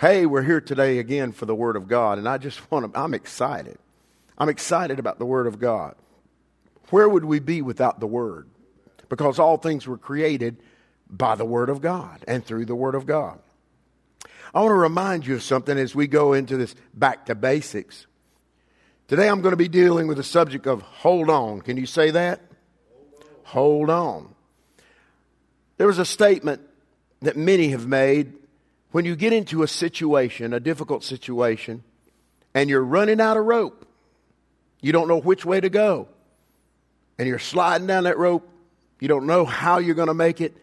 Hey, we're here today again for the Word of God, and I just want to, I'm excited. I'm excited about the Word of God. Where would we be without the Word? Because all things were created by the Word of God and through the Word of God. I want to remind you of something as we go into this back to basics. Today I'm going to be dealing with the subject of hold on. Can you say that? Hold on. There was a statement that many have made when you get into a situation, a difficult situation, and you're running out of rope. You don't know which way to go. And you're sliding down that rope. You don't know how you're going to make it.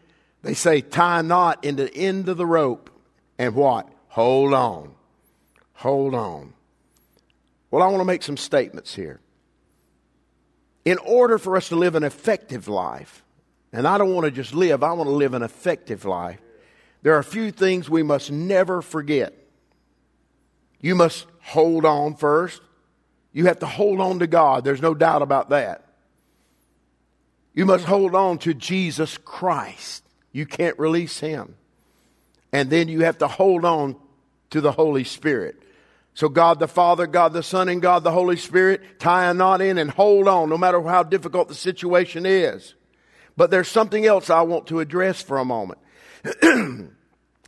They say, tie a knot in the end of the rope and what? Hold on. Hold on. Well, I want to make some statements here. In order for us to live an effective life, and I don't want to just live, I want to live an effective life, there are a few things we must never forget. You must hold on first. You have to hold on to God. There's no doubt about that. You must hold on to Jesus Christ. You can't release Him. And then you have to hold on to the Holy Spirit. So, God the Father, God the Son, and God the Holy Spirit, tie a knot in and hold on no matter how difficult the situation is. But there's something else I want to address for a moment.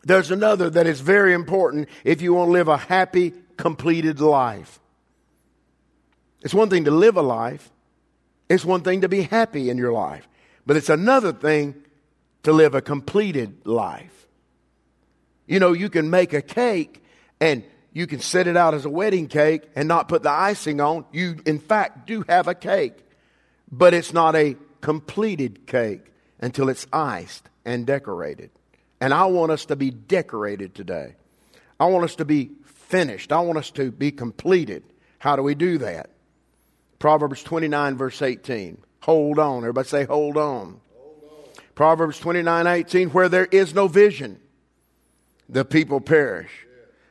there's another that is very important if you want to live a happy, completed life. It's one thing to live a life, it's one thing to be happy in your life, but it's another thing to live a completed life. You know, you can make a cake and you can set it out as a wedding cake and not put the icing on. You, in fact, do have a cake, but it's not a completed cake until it's iced and decorated. And I want us to be decorated today. I want us to be finished. I want us to be completed. How do we do that? Proverbs 29, verse 18. Hold on. Everybody say, hold on. Hold on. Proverbs 29, 18. Where there is no vision, the people perish.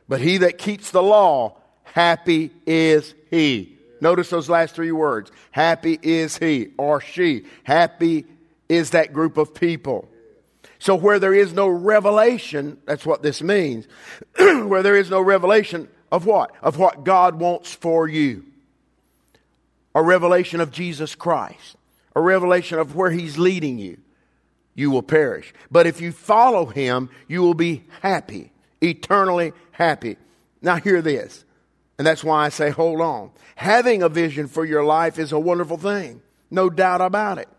But he that keeps the law, happy is he. Notice those last three words. Happy is he or she. Happy is that group of people. So where there is no revelation, that's what this means. where there is no revelation of what? Of what God wants for you. A revelation of Jesus Christ. A revelation of where he's leading you. You will perish. But if you follow him, you will be happy eternally happy. Now, hear this, and that's why I say hold on. Having a vision for your life is a wonderful thing, no doubt about it.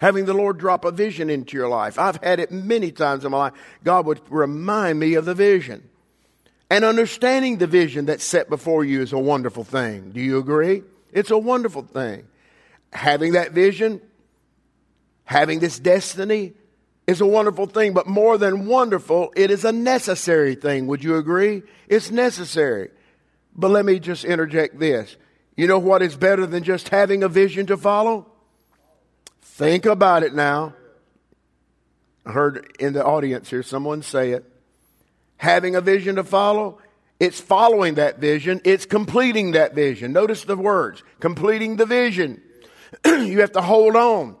Having the Lord drop a vision into your life. I've had it many times in my life. God would remind me of the vision. And understanding the vision that's set before you is a wonderful thing. Do you agree? It's a wonderful thing. Having that vision, having this destiny, is a wonderful thing, but more than wonderful, it is a necessary thing. Would you agree? It's necessary. But let me just interject this. You know what is better than just having a vision to follow? Think about it now. I heard in the audience here someone say it. Having a vision to follow, it's following that vision, it's completing that vision. Notice the words completing the vision. you have to hold on.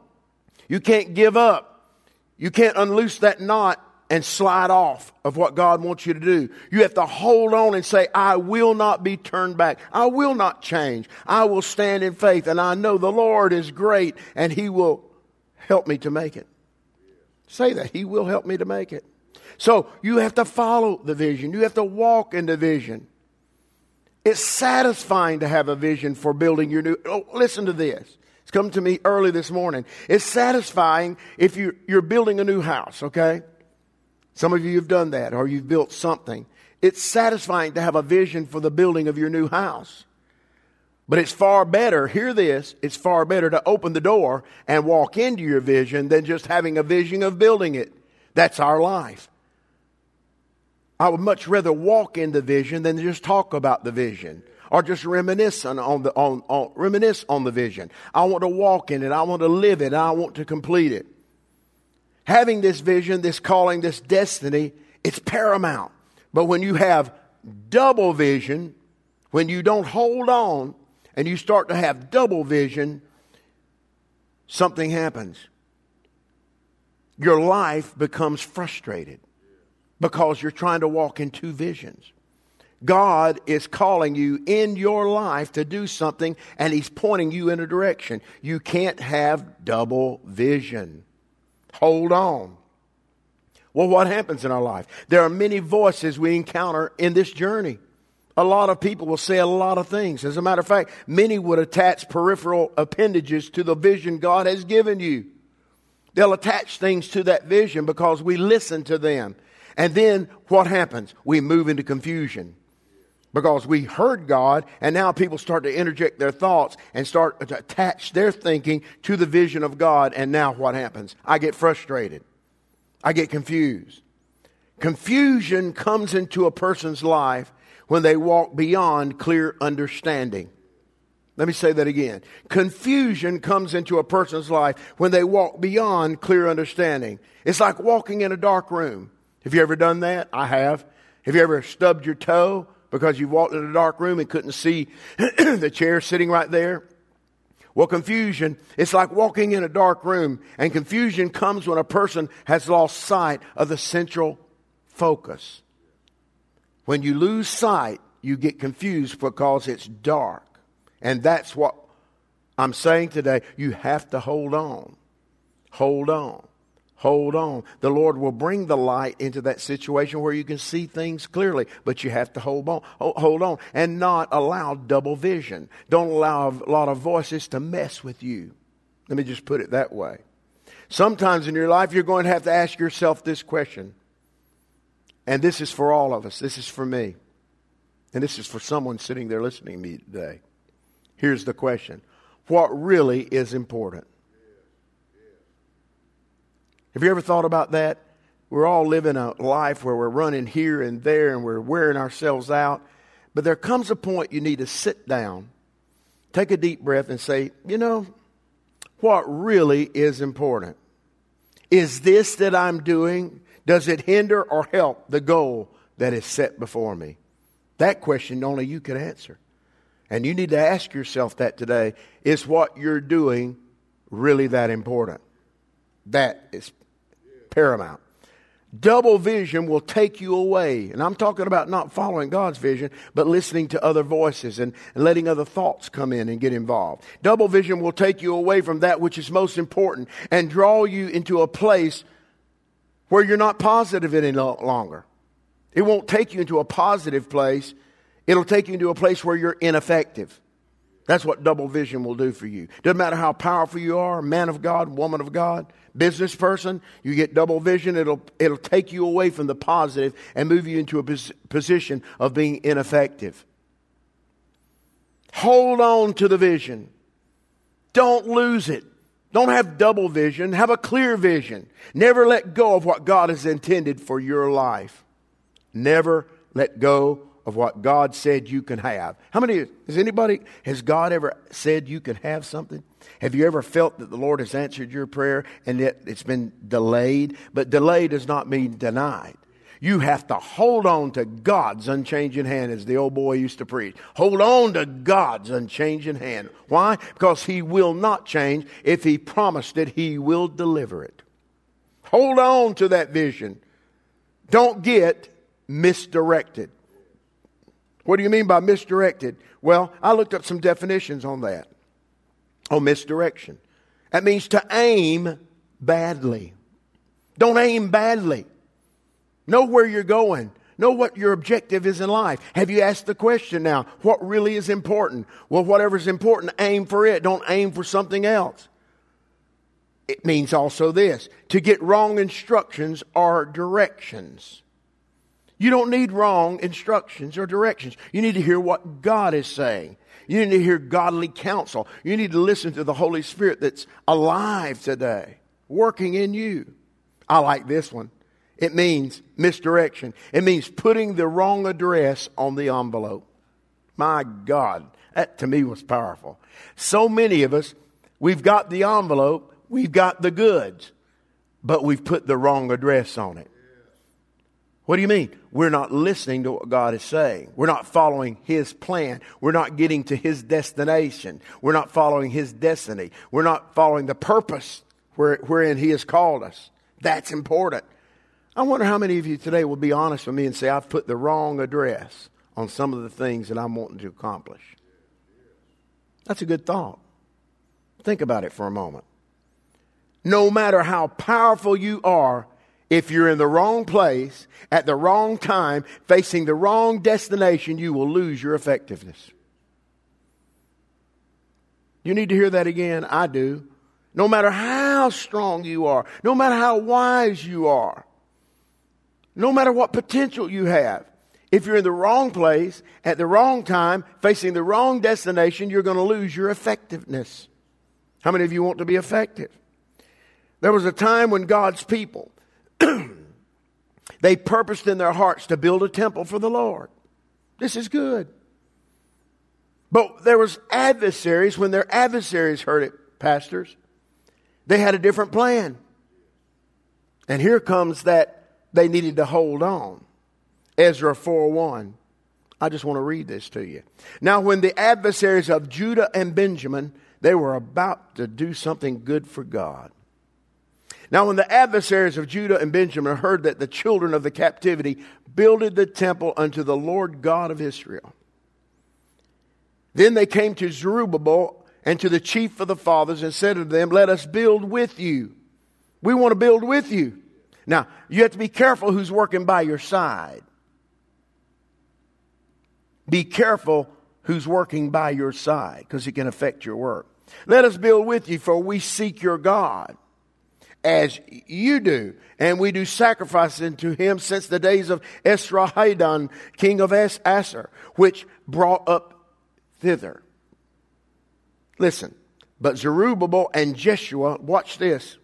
You can't give up. You can't unloose that knot and slide off of what God wants you to do. You have to hold on and say, I will not be turned back. I will not change. I will stand in faith and I know the Lord is great and He will help me to make it. Say that. He will help me to make it. So you have to follow the vision. You have to walk in the vision. It's satisfying to have a vision for building your new. Oh, listen to this. It's come to me early this morning. It's satisfying if you, you're building a new house, okay? Some of you have done that or you've built something. It's satisfying to have a vision for the building of your new house. But it's far better, hear this, it's far better to open the door and walk into your vision than just having a vision of building it. That's our life. I would much rather walk in the vision than just talk about the vision or just reminisce on, on the on, on, reminisce on the vision. I want to walk in it. I want to live it. I want to complete it. Having this vision, this calling, this destiny, it's paramount. But when you have double vision, when you don't hold on and you start to have double vision, something happens. Your life becomes frustrated. because you're trying to walk in two visions. God is calling you in your life to do something and He's pointing you in a direction. You can't have double vision. Hold on. Well, what happens in our life? There are many voices we encounter in this journey. A lot of people will say a lot of things. As a matter of fact, many would attach peripheral appendages to the vision God has given you. They'll attach things to that vision because we listen to them. And then what happens? We move into confusion because we heard God and now people start to interject their thoughts and start to attach their thinking to the vision of God. And now what happens? I get frustrated. I get confused. Confusion comes into a person's life when they walk beyond clear understanding. Let me say that again. Confusion comes into a person's life when they walk beyond clear understanding. It's like walking in a dark room. Have you ever done that? I have. Have you ever stubbed your toe because you walked in a dark room and couldn't see the chair sitting right there? Well, confusion, it's like walking in a dark room, and confusion comes when a person has lost sight of the central focus. When you lose sight, you get confused because it's dark. And that's what I'm saying today. You have to hold on. Hold on. Hold on. The Lord will bring the light into that situation where you can see things clearly, but you have to hold on, hold on, and not allow double vision. Don't allow a lot of voices to mess with you. Let me just put it that way. Sometimes in your life, you're going to have to ask yourself this question. And this is for all of us. This is for me. And this is for someone sitting there listening to me today. Here's the question What really is important? Have you ever thought about that? We're all living a life where we're running here and there and we're wearing ourselves out. But there comes a point you need to sit down, take a deep breath, and say, you know, what really is important? Is this that I'm doing, does it hinder or help the goal that is set before me? That question only you can answer. And you need to ask yourself that today. Is what you're doing really that important? That is paramount. Double vision will take you away. And I'm talking about not following God's vision, but listening to other voices and, letting other thoughts come in and get involved. Double vision will take you away from that which is most important and draw you into a place where you're not positive any longer. It won't take you into a positive place. It'll take you into a place where you're ineffective. That's what double vision will do for you. Doesn't matter how powerful you are, man of God, woman of God, business person, you get double vision, it'll, it'll take you away from the positive and move you into a pos- position of being ineffective. Hold on to the vision. Don't lose it. Don't have double vision. Have a clear vision. Never let go of what God has intended for your life. Never let go of what God said you can have. How many, has anybody, has God ever said you can have something? Have you ever felt that the Lord has answered your prayer and that it's been delayed? But delay does not mean denied. You have to hold on to God's unchanging hand, as the old boy used to preach. Hold on to God's unchanging hand. Why? Because He will not change. If He promised it, He will deliver it. Hold on to that vision. Don't get misdirected. What do you mean by misdirected? Well, I looked up some definitions on that. On misdirection. That means to aim badly. Don't aim badly. Know where you're going. Know what your objective is in life. Have you asked the question now, what really is important? Well, whatever's important, aim for it. Don't aim for something else. It means also this to get wrong instructions or directions. You don't need wrong instructions or directions. You need to hear what God is saying. You need to hear godly counsel. You need to listen to the Holy Spirit that's alive today, working in you. I like this one. It means misdirection. It means putting the wrong address on the envelope. My God, that to me was powerful. So many of us, we've got the envelope, we've got the goods, but we've put the wrong address on it. What do you mean? We're not listening to what God is saying. We're not following His plan. We're not getting to His destination. We're not following His destiny. We're not following the purpose wherein He has called us. That's important. I wonder how many of you today will be honest with me and say, I've put the wrong address on some of the things that I'm wanting to accomplish. That's a good thought. Think about it for a moment. No matter how powerful you are, if you're in the wrong place at the wrong time, facing the wrong destination, you will lose your effectiveness. You need to hear that again? I do. No matter how strong you are, no matter how wise you are, no matter what potential you have, if you're in the wrong place at the wrong time, facing the wrong destination, you're going to lose your effectiveness. How many of you want to be effective? There was a time when God's people, they purposed in their hearts to build a temple for the Lord. This is good. But there was adversaries, when their adversaries heard it, pastors, they had a different plan. And here comes that they needed to hold on. Ezra 4 1. I just want to read this to you. Now, when the adversaries of Judah and Benjamin, they were about to do something good for God. Now, when the adversaries of Judah and Benjamin heard that the children of the captivity builded the temple unto the Lord God of Israel, then they came to Zerubbabel and to the chief of the fathers and said to them, Let us build with you. We want to build with you. Now, you have to be careful who's working by your side. Be careful who's working by your side because it can affect your work. Let us build with you, for we seek your God as you do. And we do sacrifices unto him since the days of Esarhaddon, king of Assur, which brought up thither. Listen, but Zerubbabel and Jeshua, watch this.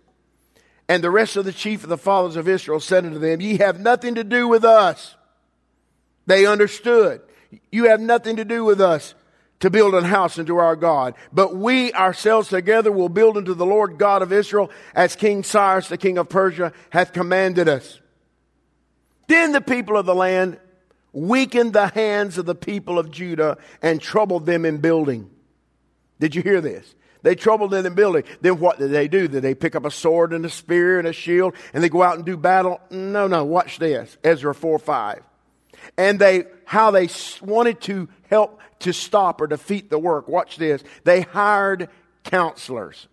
And the rest of the chief of the fathers of Israel said unto them, Ye have nothing to do with us. They understood. You have nothing to do with us to build an house unto our God. But we ourselves together will build unto the Lord God of Israel as King Cyrus, the king of Persia, hath commanded us. Then the people of the land weakened the hands of the people of Judah and troubled them in building. Did you hear this? They troubled them in building. Then what did they do? Did they pick up a sword and a spear and a shield and they go out and do battle? No, no. Watch this. Ezra 4 5 and they how they wanted to help to stop or defeat the work. Watch this. They hired counselors.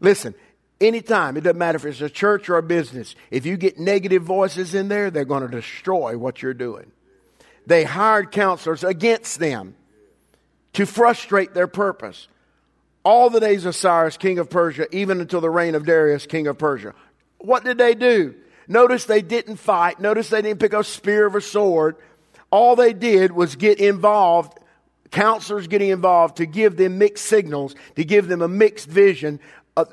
Listen, anytime, it doesn't matter if it's a church or a business, if you get negative voices in there, they're going to destroy what you're doing. They hired counselors against them to frustrate their purpose. All the days of Cyrus, king of Persia, even until the reign of Darius, king of Persia. What did they do? Notice they didn't fight. Notice they didn't pick up a spear or a sword. All they did was get involved, counselors getting involved to give them mixed signals, to give them a mixed vision. Uh,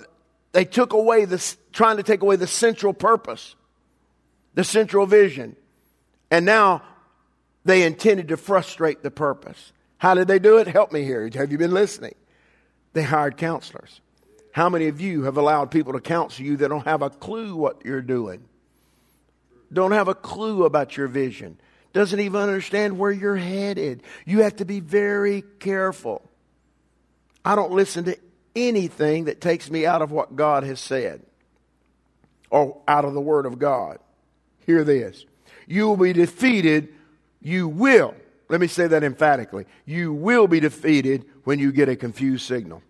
they took away this, trying to take away the central purpose, the central vision. And now they intended to frustrate the purpose. How did they do it? Help me here. Have you been listening? They hired counselors. How many of you have allowed people to counsel you that don't have a clue what you're doing? don't have a clue about your vision, doesn't even understand where you're headed. You have to be very careful. I don't listen to anything that takes me out of what God has said or out of the Word of God. Hear this. You will be defeated. You will. Let me say that emphatically. You will be defeated when you get a confused signal.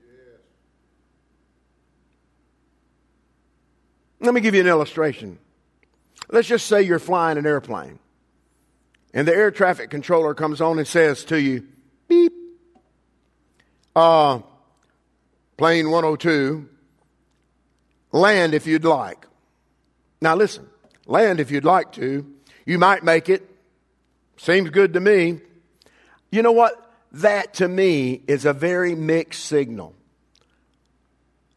Let me give you an illustration. Let's just say you're flying an airplane and the air traffic controller comes on and says to you, beep, uh, plane 102, land if you'd like. Now listen, land if you'd like to. You might make it. Seems good to me. You know what? That to me is a very mixed signal.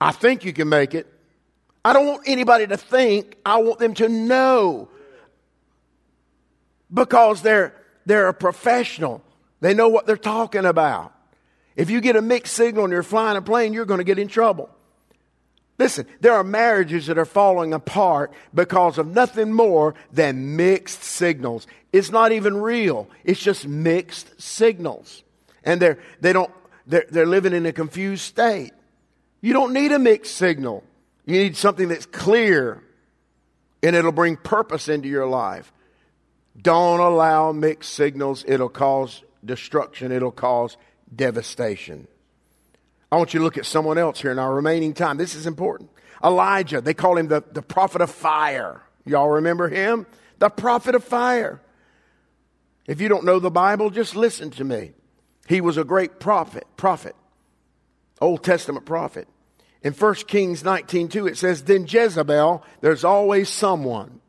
I think you can make it. I don't want anybody to think, I want them to know. Because they're, they're a professional. They know what they're talking about. If you get a mixed signal and you're flying a plane, you're going to get in trouble. Listen, there are marriages that are falling apart because of nothing more than mixed signals. It's not even real. It's just mixed signals. And they're, they don't, they're, they're living in a confused state. You don't need a mixed signal. You need something that's clear and it'll bring purpose into your life. Don't allow mixed signals. It'll cause destruction. It'll cause devastation. I want you to look at someone else here in our remaining time. This is important. Elijah, they call him the, the prophet of fire. Y'all remember him? The prophet of fire. If you don't know the Bible, just listen to me. He was a great prophet, prophet, Old Testament prophet. In 1 Kings 19:2 it says, "Then Jezebel, there's always someone,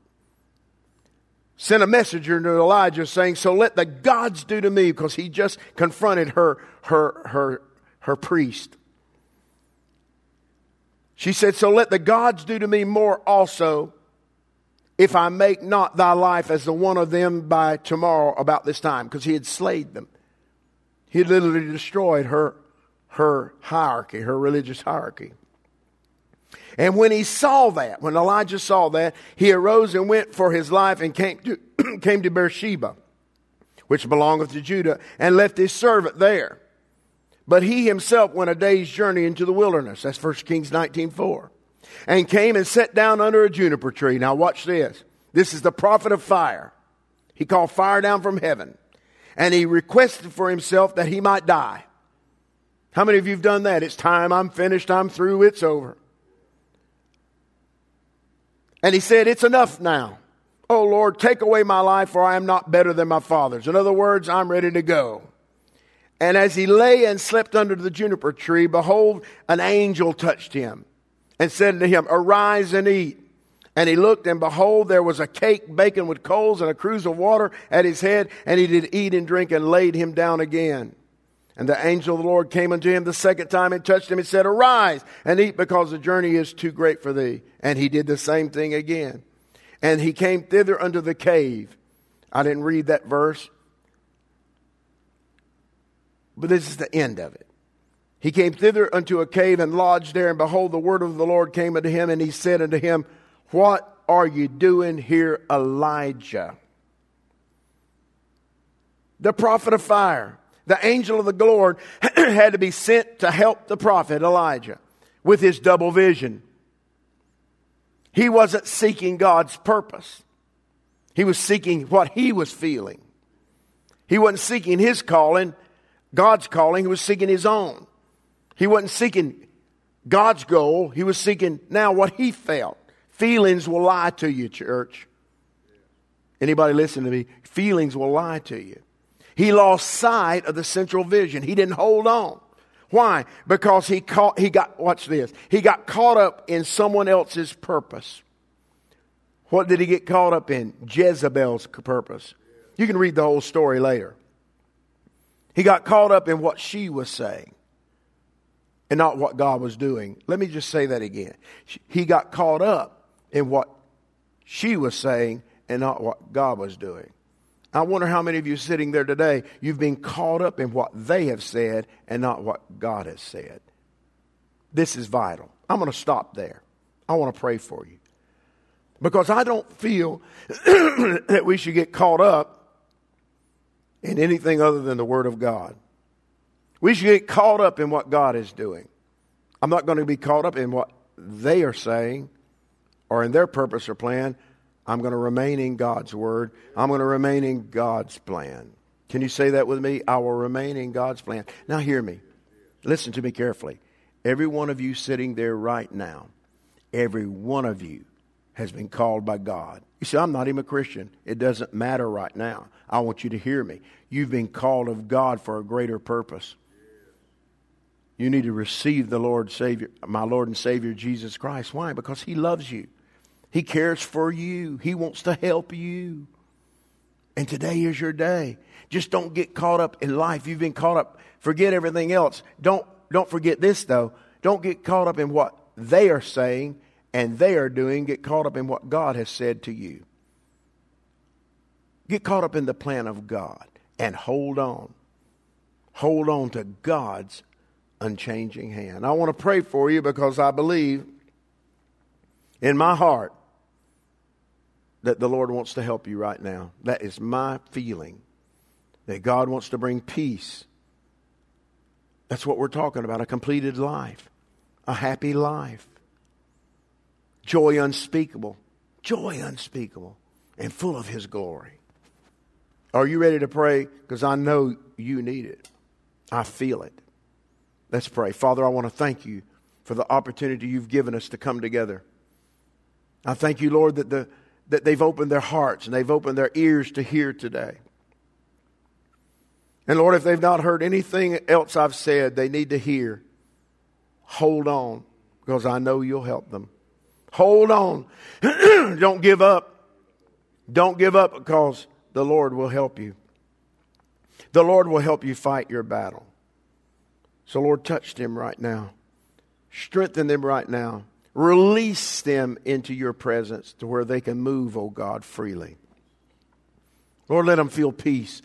sent a messenger to Elijah saying, "So let the gods do to me," because he just confronted her her her her priest. She said, "So let the gods do to me more also." If I make not thy life as the one of them by tomorrow about this time, because he had slayed them. He literally destroyed her, her hierarchy, her religious hierarchy. And when he saw that, when Elijah saw that, he arose and went for his life and came to, came to Beersheba, which belongeth to Judah, and left his servant there. But he himself went a day's journey into the wilderness. That's 1 Kings 19.4. And came and sat down under a juniper tree. Now watch this. This is the prophet of fire. He called fire down from heaven. And he requested for himself that he might die. How many of you have done that? It's time, I'm finished, I'm through, it's over. And he said, It's enough now. Oh Lord, take away my life, for I am not better than my fathers. In other words, I'm ready to go. And as he lay and slept under the juniper tree, behold, an angel touched him and said to him, Arise and eat. And he looked, and behold, there was a cake baking with coals and a cruse of water at his head. And he did eat and drink and laid him down again. And the angel of the Lord came unto him the second time and touched him and said, Arise and eat because the journey is too great for thee. And he did the same thing again. And he came thither unto the cave. I didn't read that verse, but this is the end of it. He came thither unto a cave and lodged there, and behold, the word of the Lord came unto him, and he said unto him, What are you doing here, Elijah? The prophet of fire the angel of the Lord had to be sent to help the prophet Elijah with his double vision. He wasn't seeking God's purpose. He was seeking what he was feeling. He wasn't seeking his calling, God's calling. He was seeking his own. He wasn't seeking God's goal. He was seeking now what he felt. Feelings will lie to you, church. Anybody listen to me? Feelings will lie to you. He lost sight of the central vision. He didn't hold on. Why? Because he caught, he got, watch this. He got caught up in someone else's purpose. What did he get caught up in? Jezebel's purpose. You can read the whole story later. He got caught up in what she was saying and not what God was doing. Let me just say that again. He got caught up in what she was saying and not what God was doing. I wonder how many of you sitting there today, you've been caught up in what they have said and not what God has said. This is vital. I'm going to stop there. I want to pray for you. Because I don't feel that we should get caught up in anything other than the Word of God. We should get caught up in what God is doing. I'm not going to be caught up in what they are saying or in their purpose or plan. I'm going to remain in God's word. I'm going to remain in God's plan. Can you say that with me? I will remain in God's plan. Now, hear me. Listen to me carefully. Every one of you sitting there right now, every one of you has been called by God. You say, I'm not even a Christian. It doesn't matter right now. I want you to hear me. You've been called of God for a greater purpose. You need to receive the Lord Savior, my Lord and Savior Jesus Christ. Why? Because He loves you. He cares for you. He wants to help you. And today is your day. Just don't get caught up in life. You've been caught up. Forget everything else. Don't, don't forget this though. Don't get caught up in what they are saying and they are doing. Get caught up in what God has said to you. Get caught up in the plan of God and hold on. Hold on to God's unchanging hand. I want to pray for you because I believe in my heart that the Lord wants to help you right now. That is my feeling. That God wants to bring peace. That's what we're talking about a completed life, a happy life, joy unspeakable, joy unspeakable and full of His glory. Are you ready to pray? Because I know you need it. I feel it. Let's pray. Father, I want to thank you for the opportunity you've given us to come together. I thank you, Lord, that, the, that they've opened their hearts and they've opened their ears to hear today. And Lord, if they've not heard anything else I've said, they need to hear. Hold on, because I know you'll help them. Hold on. Don't give up. Don't give up because the Lord will help you. The Lord will help you fight your battle. So, Lord, touch them right now. Strengthen them right now. Release them into your presence to where they can move, oh God, freely. Lord, let them feel peace.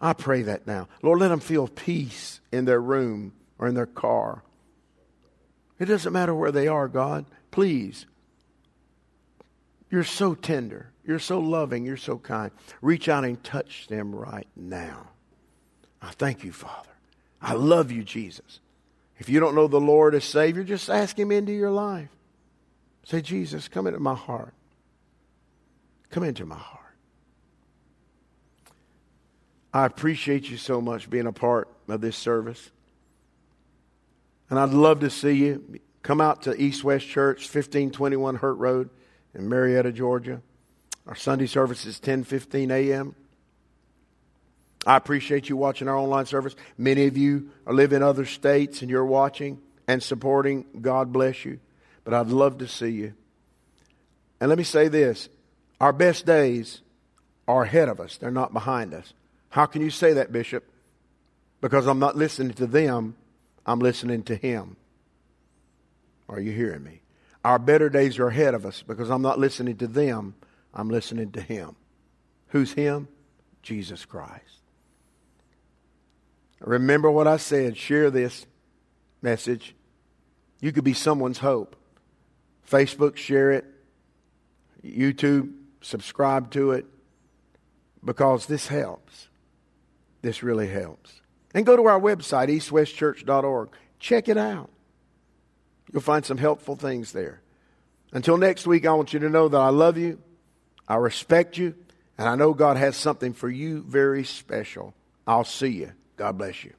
I pray that now. Lord, let them feel peace in their room or in their car. It doesn't matter where they are, God. Please. You're so tender. You're so loving. You're so kind. Reach out and touch them right now. I thank you, Father. I love you, Jesus. If you don't know the Lord as Savior, just ask Him into your life. Say, Jesus, come into my heart. Come into my heart. I appreciate you so much being a part of this service. And I'd love to see you. Come out to East West Church, 1521 Hurt Road in Marietta, Georgia. Our Sunday service is 10:15 a.m. I appreciate you watching our online service. Many of you are live in other states and you're watching and supporting. God bless you. But I'd love to see you. And let me say this our best days are ahead of us, they're not behind us. How can you say that, Bishop? Because I'm not listening to them, I'm listening to Him. Are you hearing me? Our better days are ahead of us because I'm not listening to them, I'm listening to Him. Who's Him? Jesus Christ. Remember what I said. Share this message. You could be someone's hope. Facebook, share it. YouTube, subscribe to it because this helps. This really helps. And go to our website, eastwestchurch.org. Check it out. You'll find some helpful things there. Until next week, I want you to know that I love you, I respect you, and I know God has something for you very special. I'll see you. God bless you.